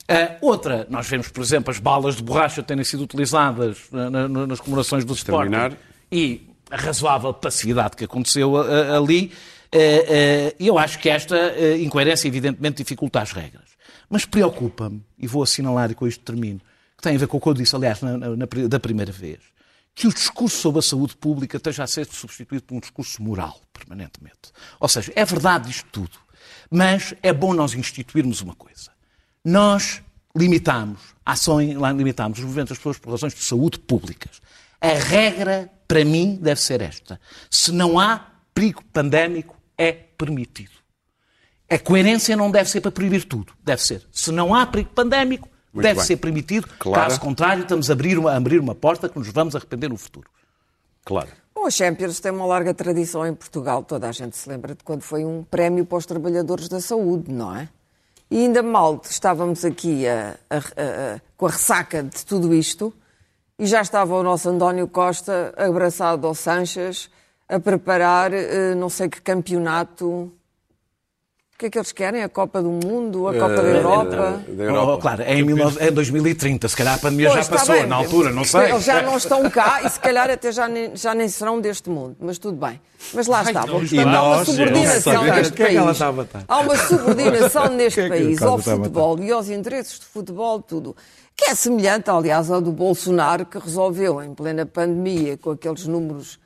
Ah, outra, nós vemos, por exemplo, as balas de borracha terem sido utilizadas na- na- nas comemorações do Sporting terminar. e a razoável passividade que aconteceu a- a- ali. Eh, eh, E eu acho que esta eh, incoerência, evidentemente, dificulta as regras. Mas preocupa-me, e vou assinalar e com isto termino, que tem a ver com o que eu disse, aliás, na, na- na- da primeira vez, que o discurso sobre a saúde pública esteja a ser substituído por um discurso moral, permanentemente. Ou seja, é verdade isto tudo, mas é bom nós instituirmos uma coisa. Nós limitamos ações, limitamos os movimentos das pessoas por razões de saúde públicas. A regra, para mim, deve ser esta. Se não há perigo pandémico, é permitido. A coerência não deve ser para proibir tudo. Deve ser. Se não há perigo pandémico, Muito deve bem. ser permitido. Claro. Caso contrário, estamos a abrir, uma, a abrir uma porta que nos vamos arrepender no futuro. Claro. Bom, a Champions tem uma larga tradição em Portugal. Toda a gente se lembra de quando foi um prémio para os trabalhadores da saúde, não é? E ainda mal estávamos aqui a- a- a- a- com a ressaca de tudo isto e já estava o nosso António Costa abraçado ao Sanches a preparar eh, não sei que campeonato que é que eles querem? A Copa do Mundo, a Copa da Europa? Da Europa. Oh, claro, é em, 19 é 2030, se calhar a pandemia Pois, já está passou, bem. na altura, não sei. Eles já não estão cá e se calhar até já nem, já nem serão deste mundo, mas tudo bem. Mas lá está. Portanto, há uma nós, subordinação neste O que é que ela país. está botar? Há uma subordinação neste é país o ao está futebol e aos interesses de futebol, tudo. Que é semelhante, aliás, ao do Bolsonaro, que resolveu, em plena pandemia, com aqueles números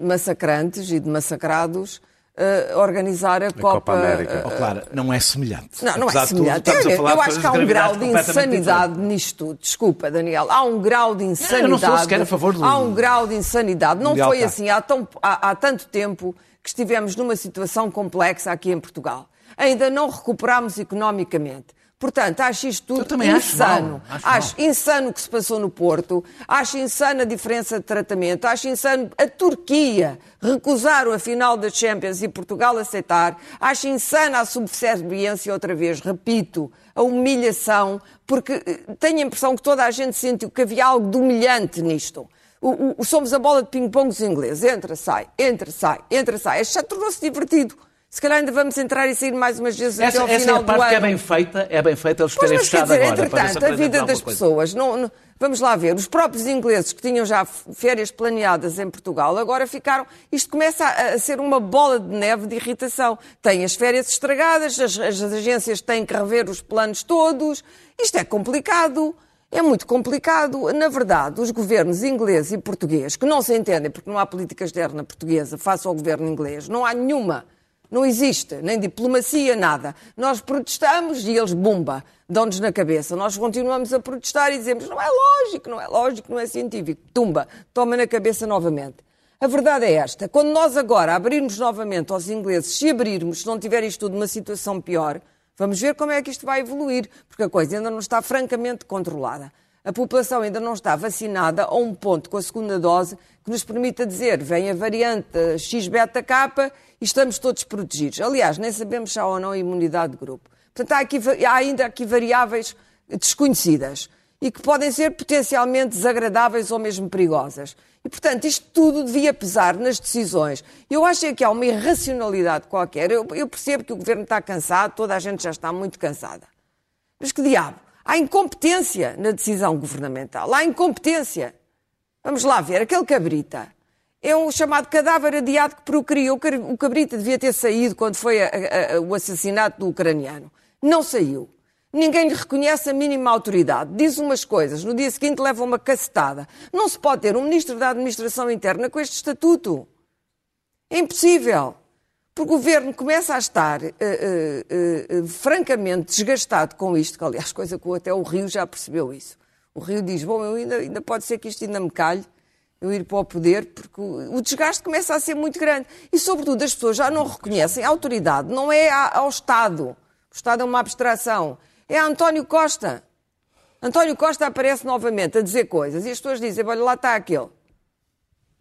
massacrantes e de massacrados, eh, organizar a, Copa América. Oh, claro, não é semelhante. não, não Apesar é tudo, semelhante. a Eu, eu acho que há um grau de insanidade nisto tudo. Desculpa, Daniel. Há um grau de insanidade. eu não sou sequer a favor do- Há um grau de insanidade. Não foi assim há, tão- há- há tanto tempo que estivemos numa situação complexa aqui em Portugal. Ainda não recuperámos economicamente. Portanto, acho isto tudo Eu também acho insano. mal, acho insano o que se passou no Porto, acho insano a diferença de tratamento, acho insano a Turquia recusar a final da Champions e Portugal aceitar, acho insana a subserviência outra vez, repito, a humilhação, porque eh, tenho a impressão que toda a gente sentiu que havia algo de humilhante nisto. O, o- somos a bola de ping-pong dos ingleses, entra, sai, entra, sai, entra, sai. Isto já tornou-se divertido. Se calhar ainda vamos entrar e sair mais umas vezes até Essa, ao essa é final a parte do que é ano. bem feita, é bem feita eles Pois, terem fechado dizer, agora. entretanto, a vida das coisa. pessoas, não, não- vamos lá ver, os próprios ingleses que tinham já férias planeadas em Portugal, agora ficaram, isto começa a, a ser uma bola de neve de irritação. Têm as férias estragadas, as, as agências têm que rever os planos todos, isto é complicado. É muito complicado. Na verdade, os governos inglês e português, que não se entendem porque não há política externa portuguesa face ao governo inglês, não há nenhuma. Não existe, nem diplomacia, nada. Nós protestamos e eles, bumba, dão-nos na cabeça. Nós continuamos a protestar e dizemos não é lógico, não é lógico, não é científico. Tumba, toma na cabeça novamente. A verdade é esta. Quando nós agora abrirmos novamente aos ingleses, se abrirmos, se não tiver isto tudo uma situação pior, vamos ver como é que isto vai evoluir, porque a coisa ainda não está francamente controlada. A população ainda não está vacinada a um ponto com a segunda dose que nos permita dizer vem a variante X-beta-K e estamos todos protegidos. Aliás, nem sabemos se há ou não imunidade de grupo. Portanto, há, aqui, há ainda aqui variáveis desconhecidas e que podem ser potencialmente desagradáveis ou mesmo perigosas. E, portanto, isto tudo devia pesar nas decisões. Eu acho é que há uma irracionalidade qualquer. Eu, eu percebo que o governo está cansado, toda a gente já está muito cansada. Mas que diabo? Há incompetência na decisão governamental. Há incompetência. Vamos lá ver. Aquele cabrita é um chamado cadáver adiado que procriou. O cabrita devia ter saído quando foi a, a, o assassinato do ucraniano. Não saiu. Ninguém lhe reconhece a mínima autoridade. Diz umas coisas, no dia seguinte leva uma cacetada. Não se pode ter um ministro da Administração Interna com este estatuto. É impossível. Porque o governo começa a estar uh, uh, uh, francamente desgastado com isto, que aliás, coisa que até o Rio já percebeu isso. O Rio diz: Bom, eu ainda, ainda pode ser que isto ainda me calhe, eu ir para o poder, porque o, o desgaste começa a ser muito grande. E, sobretudo, as pessoas já não reconhecem a autoridade, não é ao Estado. O Estado é uma abstração. É a António Costa. António Costa aparece novamente a dizer coisas e as pessoas dizem: Olha, lá está aquele.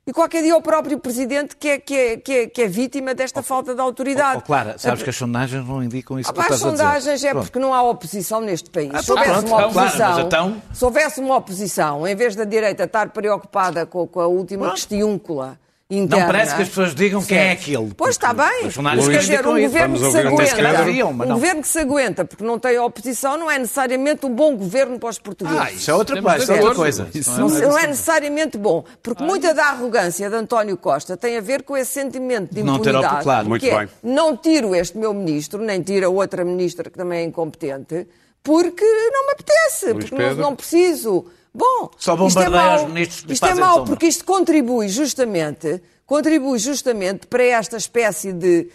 E qualquer dia é o próprio Presidente que é, que é, que é, que é vítima desta oh, falta de autoridade. Oh, oh, Clara, sabes que as sondagens não indicam isso ah, que tu As sondagens é pronto. porque não há oposição neste país. Ah, se houvesse pronto, uma claro, oposição, mas então- se houvesse uma oposição, em vez da direita estar preocupada com, com a última Pronto. questiúncula interna... Não parece que as pessoas digam quem é Certo. aquele. Pois está bem. as sondagens Mas quer dizer, um governo que se aguenta, um não. governo que se aguenta porque não tem oposição não é necessariamente um bom governo para os portugueses. Ah, isso é outra coisa. Isso é outra coisa. Isso Não, não é necessariamente bom, porque muita da arrogância de António Costa tem a ver com esse sentimento de Não ter impunidade. auto- claro. Muito é, bem. não tiro este meu ministro, nem tiro a outra ministra que também é incompetente, porque não me apetece, Luís porque não, não preciso. Bom, Só isto é bombardeia mau, os ministros que isto é mau porque isto contribui justamente, contribui justamente para esta espécie de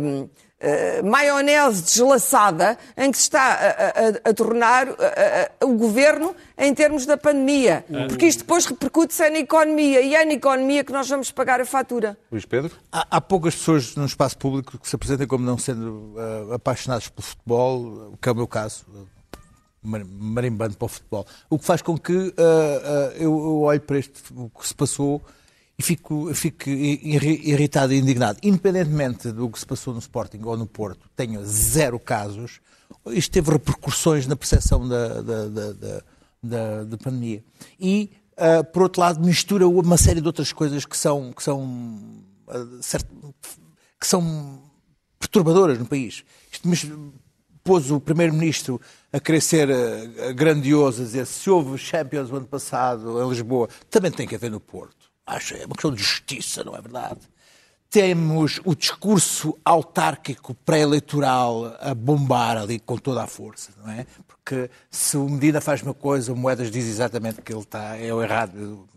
hum, eh, maionese deslaçada em que se está a, a- a tornar eh, o governo em termos da pandemia. Porque isto depois repercute-se na economia e é na economia que nós vamos pagar a fatura. Luís Pedro? Há, há poucas pessoas no espaço público que se apresentem como não sendo ah, apaixonados pelo futebol, o que é o meu caso, marimbando para o futebol. O que faz com que ah, ah, eu, eu olho para este, o que se passou e fico, fico irri- irritado e indignado. Independentemente do que se passou no Sporting ou no Porto, tenho zero casos, isto teve repercussões na percepção da, da, da, da, da- pandemia. E, ah, por outro lado, mistura uma série de outras coisas que são, que são, certo- que são perturbadoras no país. Isto pôs o Primeiro-Ministro a querer ser uh, grandioso, a dizer se houve Champions o ano passado em Lisboa, também tem que haver no Porto. Acho é uma questão de justiça, não é verdade? Temos o discurso autárquico pré-eleitoral a bombar ali com toda a força, não é? Porque se o Medina faz uma coisa, o Moedas diz exatamente que ele está, é o errado.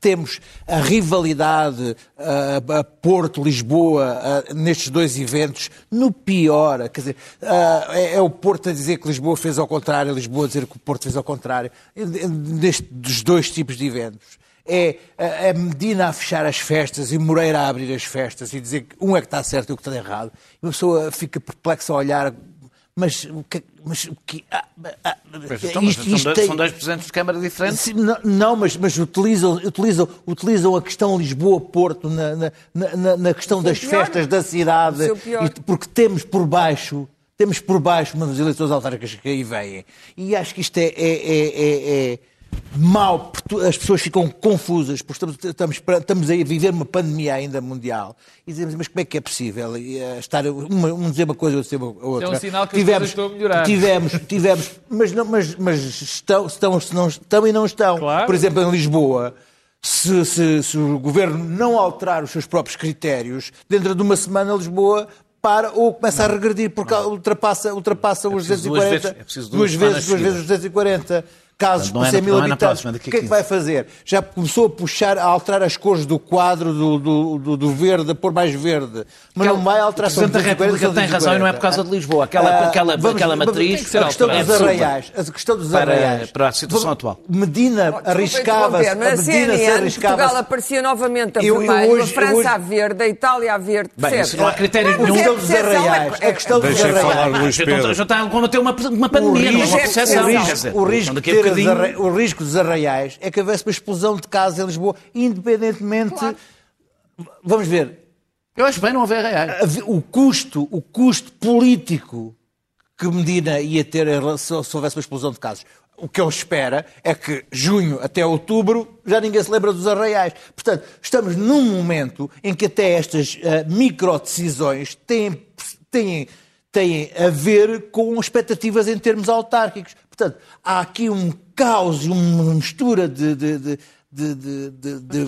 Temos a rivalidade a Porto-Lisboa nestes dois eventos, no pior, quer dizer, é, é, o Porto a dizer que Lisboa fez ao contrário, Lisboa a dizer que o Porto fez ao contrário, nestes dos dois tipos de eventos é a Medina a fechar as festas e Moreira a abrir as festas e dizer que um é que está certo e o que está errado. E uma pessoa fica perplexa a olhar, mas o que. Mas, o que ah, ah, então, isto, isto são, dois, tem... são dois presidentes de Câmara diferentes? Sim, não, não, mas, mas utilizam, utilizam, utilizam a questão Lisboa-Porto na, na, na, na, questão das pior. festas da cidade, e, porque temos por baixo temos por baixo uma das eleições autárquicas que aí vêm. E acho que isto é, é, é, é mal, as pessoas ficam confusas, porque estamos, estamos, estamos a viver uma pandemia ainda mundial, e dizemos, mas como é que é possível eh, estar uma, um dizer uma coisa, outro dizer outra? É um sinal que tivemos, as coisas estão a melhorar. Tivemos, tivemos, mas, não, mas, mas estão, estão, não, estão e não estão. Claro. Por exemplo, em Lisboa, se, se, se, o governo não alterar os seus próprios critérios, dentro de uma semana Lisboa para ou começa não, a regredir porque não. ultrapassa, ultrapassa é os 240. Duas vezes, é duas, duas vezes, duas vezes os 240 casos por 100 é mil é habitantes, o que é que vai fazer? Já começou a puxar, a alterar as cores do quadro do, do, do, do verde, a pôr mais verde. Mas não vai alterar... O Presidente da República tem razão e não é por causa de Lisboa. Aquela, uh, aquela, vamos, aquela matriz... A questão dos arraiais. A questão dos arraiais. Para a situação atual. Medina arriscava-se... Mas Medina se arriscava Portugal aparecia novamente a vermelho, a França a verde, a Itália a verde. Bem, isso não há critério nenhum. A questão dos arraiais. A questão dos arraiais. Já está a combater uma pandemia, não uma percepção. O risco de ter o risco dos arraiais é que houvesse uma explosão de casos em Lisboa, independentemente. Claro. Vamos ver. Eu acho bem não haver arraiais. O custo, o custo político que Medina ia ter se houvesse uma explosão de casos. O que ele espera é que junho até outubro já ninguém se lembra dos arraiais. Portanto, estamos num momento em que até estas uh, micro-decisões têm, têm, têm a ver com expectativas em termos autárquicos. Portanto, há aqui um caos, uma mistura de, de, de,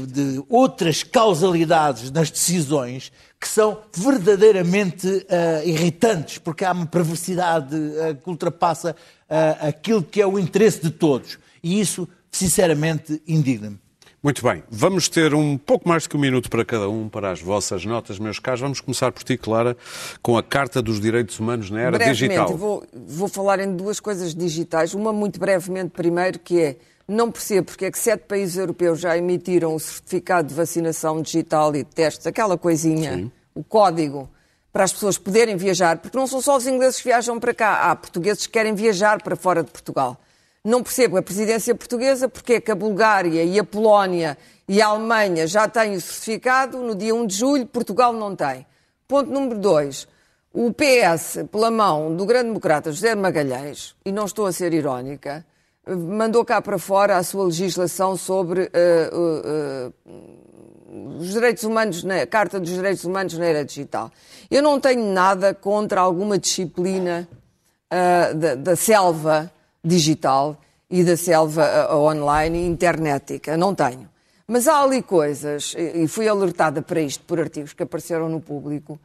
de, outras causalidades nas decisões que são verdadeiramente uh, irritantes, porque há uma perversidade uh, que ultrapassa uh, aquilo que é o interesse de todos. E isso, sinceramente, indigna-me. Muito bem, vamos ter um pouco mais do que um minuto para cada um para as vossas notas, meus caros. Vamos começar por ti, Clara, com a Carta dos Direitos Humanos na Era brevemente, Digital. Vou, vou falar em duas coisas digitais. Uma, muito brevemente, primeiro, que é não percebo porque é que sete países europeus já emitiram o certificado de vacinação digital e de testes, aquela coisinha, Sim. o código, para as pessoas poderem viajar, porque não são só os ingleses que viajam para cá, há portugueses que querem viajar para fora de Portugal. Não percebo a presidência portuguesa porque é que a Bulgária e a Polónia e a Alemanha já têm o certificado, no dia 1 de julho Portugal não tem. Ponto número 2. O PS, pela mão do grande democrata José Magalhães, e não estou a ser irónica, mandou cá para fora a sua legislação sobre uh, uh, uh, os direitos humanos, na Carta dos Direitos Humanos na era digital. Eu não tenho nada contra alguma disciplina da, da selva digital e da selva online internetica. Não tenho. Mas há ali coisas, e fui alertada para isto por artigos que apareceram no público,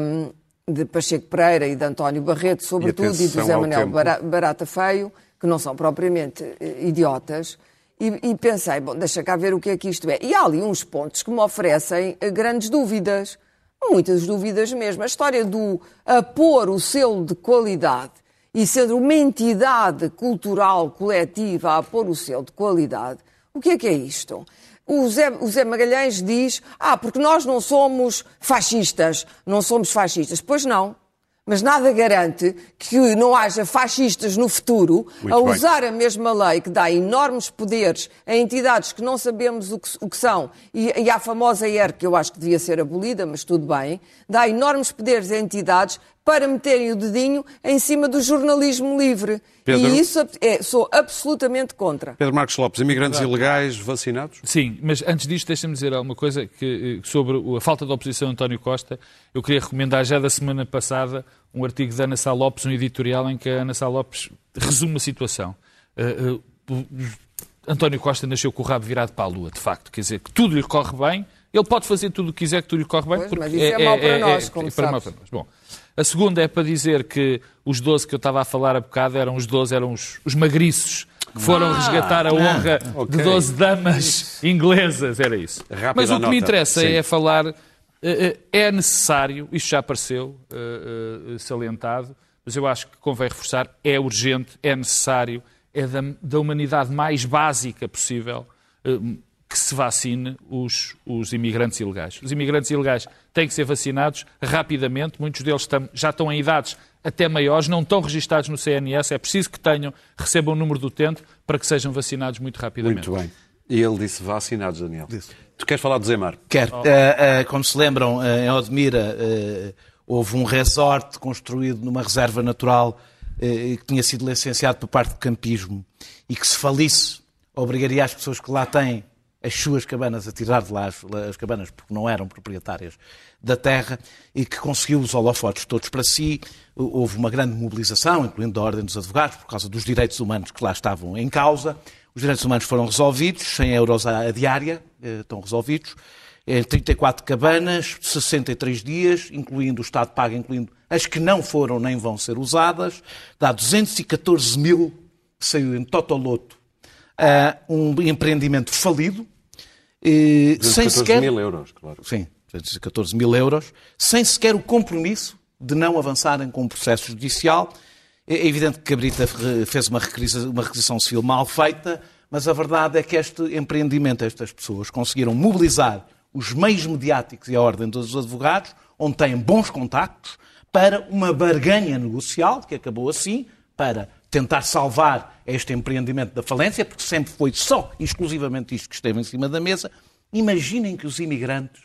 um, de Pacheco Pereira e de António Barreto, sobretudo, e, e do Zé Manuel Barata Feio, que não são propriamente eh, idiotas, e, e, pensei, bom, deixa cá ver o que é que isto é. E há ali uns pontos que me oferecem eh, grandes dúvidas, muitas dúvidas mesmo. A história do a pôr o selo de qualidade e sendo uma entidade cultural coletiva a pôr o selo de qualidade, o que é que é isto? O Zé, o Zé, Magalhães diz: Ah, porque nós não somos fascistas. Não somos fascistas. Pois não. Mas nada garante que não haja fascistas no futuro Muito a usar bem. a mesma lei que dá enormes poderes a entidades que não sabemos o que, o que são, e, e à famosa ER, que eu acho que devia ser abolida, mas tudo bem, dá enormes poderes a entidades para meterem o dedinho em cima do jornalismo livre. Pedro? E isso é, sou absolutamente contra. Pedro Marcos Lopes, imigrantes ilegais vacinados? Sim, mas antes disto, deixa-me dizer alguma coisa que, eh, sobre a falta de oposição de António Costa. Eu queria recomendar já da semana passada um artigo da Ana Sá Lopes, um editorial em que a Ana Sá Lopes resume a situação. Uh, uh, António Costa nasceu com o rabo virado para a lua, de facto. Quer dizer, que tudo lhe corre bem. Ele pode fazer tudo o que quiser que tudo lhe corre bem. Pois, porque mas isso é mau para nós, como para mau sabes. para nós. Bom, a segunda é para dizer que os 12 que eu estava a falar há bocado eram os 12, eram os, os magriços que foram resgatar a honra ok. de 12 damas inglesas, era isso. Rápida Mas o que nota. me interessa Sim. é falar, eh, eh, é necessário, isto já apareceu eh, salientado, mas eu acho que convém reforçar, é urgente, é necessário, é da, da humanidade mais básica possível que se vacine os, os imigrantes ilegais. Os imigrantes ilegais têm que ser vacinados rapidamente, muitos deles tam- já estão em idades até maiores, não estão registados no CNS, é preciso que tenham, recebam o número do utente para que sejam vacinados muito rapidamente. Muito bem. E ele disse vacinados, Daniel. Tu queres falar do Zemar? Quero. Eh, eh, como se lembram, eh, em Odmira eh, houve um resort construído numa reserva natural eh, que tinha sido licenciado por parte do campismo e que se falisse obrigaria as pessoas que lá têm as suas cabanas a tirar de lá as, as cabanas porque não eram proprietárias da terra e que conseguiu os holofotes todos para si. Houve uma grande mobilização, incluindo da Ordem dos Advogados, por causa dos direitos humanos que lá estavam em causa. Os direitos humanos foram resolvidos, 100 euros a a diária eh, estão resolvidos. Em 34 cabanas, 63 dias, incluindo o Estado paga, incluindo as que não foram nem vão ser usadas. Dá 214 mil, saiu em Totoloto, a um empreendimento falido, eh, sem 14 sequer... mil euros, claro. Sim, 214 mil euros, sem sequer o compromisso de não avançarem com o processo judicial. É evidente que Cabrita fez uma requisição, uma requisição civil mal feita, mas a verdade é que este empreendimento, estas pessoas conseguiram mobilizar os meios mediáticos e a ordem dos advogados, onde têm bons contactos, para uma barganha negocial, que acabou assim, para tentar salvar este empreendimento da falência, porque sempre foi só, exclusivamente isto que esteve em cima da mesa. Imaginem que os imigrantes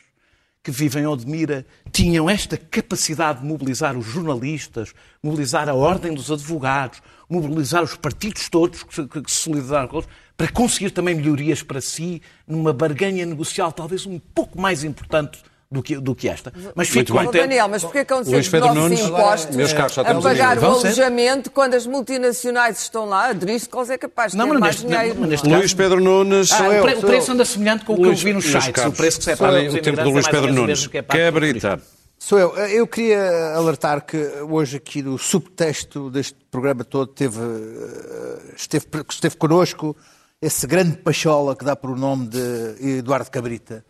que vivem em Odmira tinham esta capacidade de mobilizar os jornalistas, mobilizar a ordem dos advogados, mobilizar os partidos todos que se, solidarizaram com eles, para conseguir também melhorias para si, numa barganha negocial talvez um pouco mais importante do que, do que esta. Mas fico Muito bem. Ó, contente. Daniel, mas porquê que ser Luís os Pedro Nunes, impostos meus caros, já a pagar o alojamento quando as multinacionais estão lá? A Driscoll é capaz de Não, ter mas mais neste- dinheiro. mas neste Luís Pedro Nunes. Ah, Sou eu, pre- o preço anda semelhante com o que eu vi nos sites. O preço que se é pago olhem, aos o tempo do Luís é Pedro Nunes. é. Cabrita. Sou eu. Eu queria alertar que hoje aqui do subtexto deste programa todo teve, eh, esteve, esteve connosco esse grande pachola que dá por o nome de Eduardo Cabrita.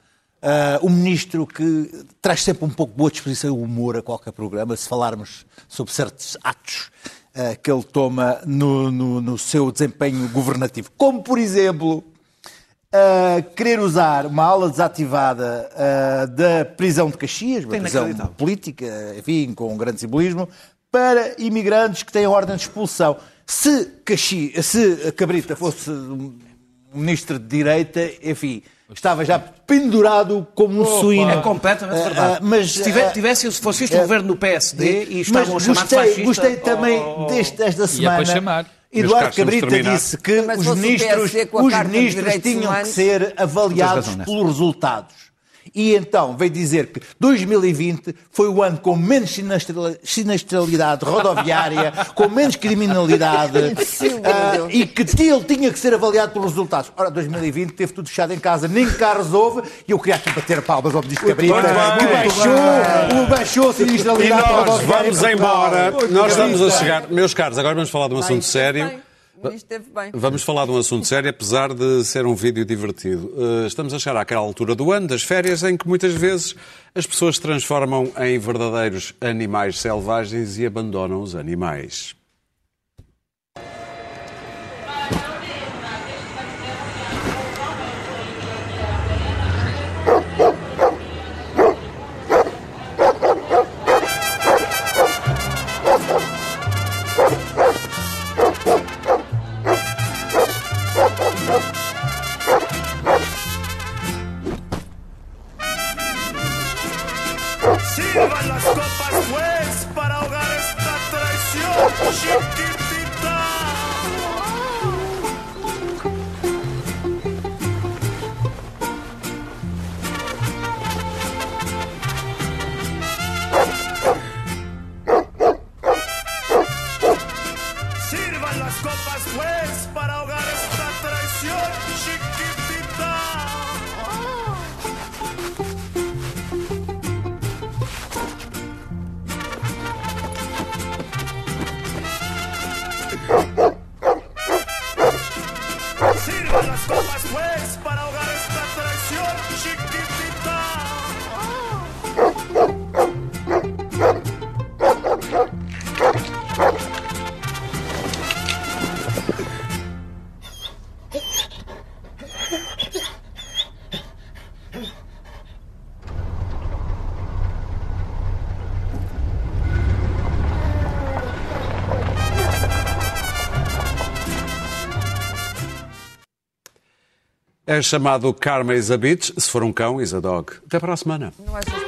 Um ministro que traz sempre um pouco boa disposição e humor a qualquer programa, se falarmos sobre certos atos ah, que ele toma no, no- no seu desempenho governativo. Como, por exemplo, a querer usar uma aula desativada da prisão de Caxias, uma prisão Inacreditável. política, enfim, com um grande simbolismo, para imigrantes que têm ordem de expulsão. Se, Caxi, se a Cabrita fosse um ministro de direita, enfim, estava já pendurado como um suíno. É completamente Ah, verdade. ah, mas, se, tiver, ah, tivesse, se fosse isto o ah, governo do PSD e mas estavam a chamar de gostei, fascista... gostei também oh, oh, oh. deste, desta para semana. chamar. Eduardo Cabrita disse que Mas os ministros, a os ministros tinham que Humanos. ser avaliados pelos resultados. E então veio dizer que 2020 foi o ano com menos sinistralidade rodoviária, com menos criminalidade Deus. e que ele tinha que ser avaliado pelos resultados. Ora, 2020 teve tudo fechado em casa, nem carros houve e eu queria aqui bater palmas ao Ministro Cabrita, que baixou, baixou a E sinistralidade nós rodoviária. vamos embora. Nós estamos a chegar. Meus caros, agora vamos falar de um assunto sério. Esteve bem. Vamos falar de um assunto sério, apesar de ser um vídeo divertido. Eh, Estamos a chegar àquela altura do ano, das férias, em que muitas vezes as pessoas se transformam em verdadeiros animais selvagens e abandonam os animais. Sirvan las copas, pues, para ahogar esta traición chiquitita. É chamado Karma is a Bitch. Se for um cão, is a dog. Até para a semana. É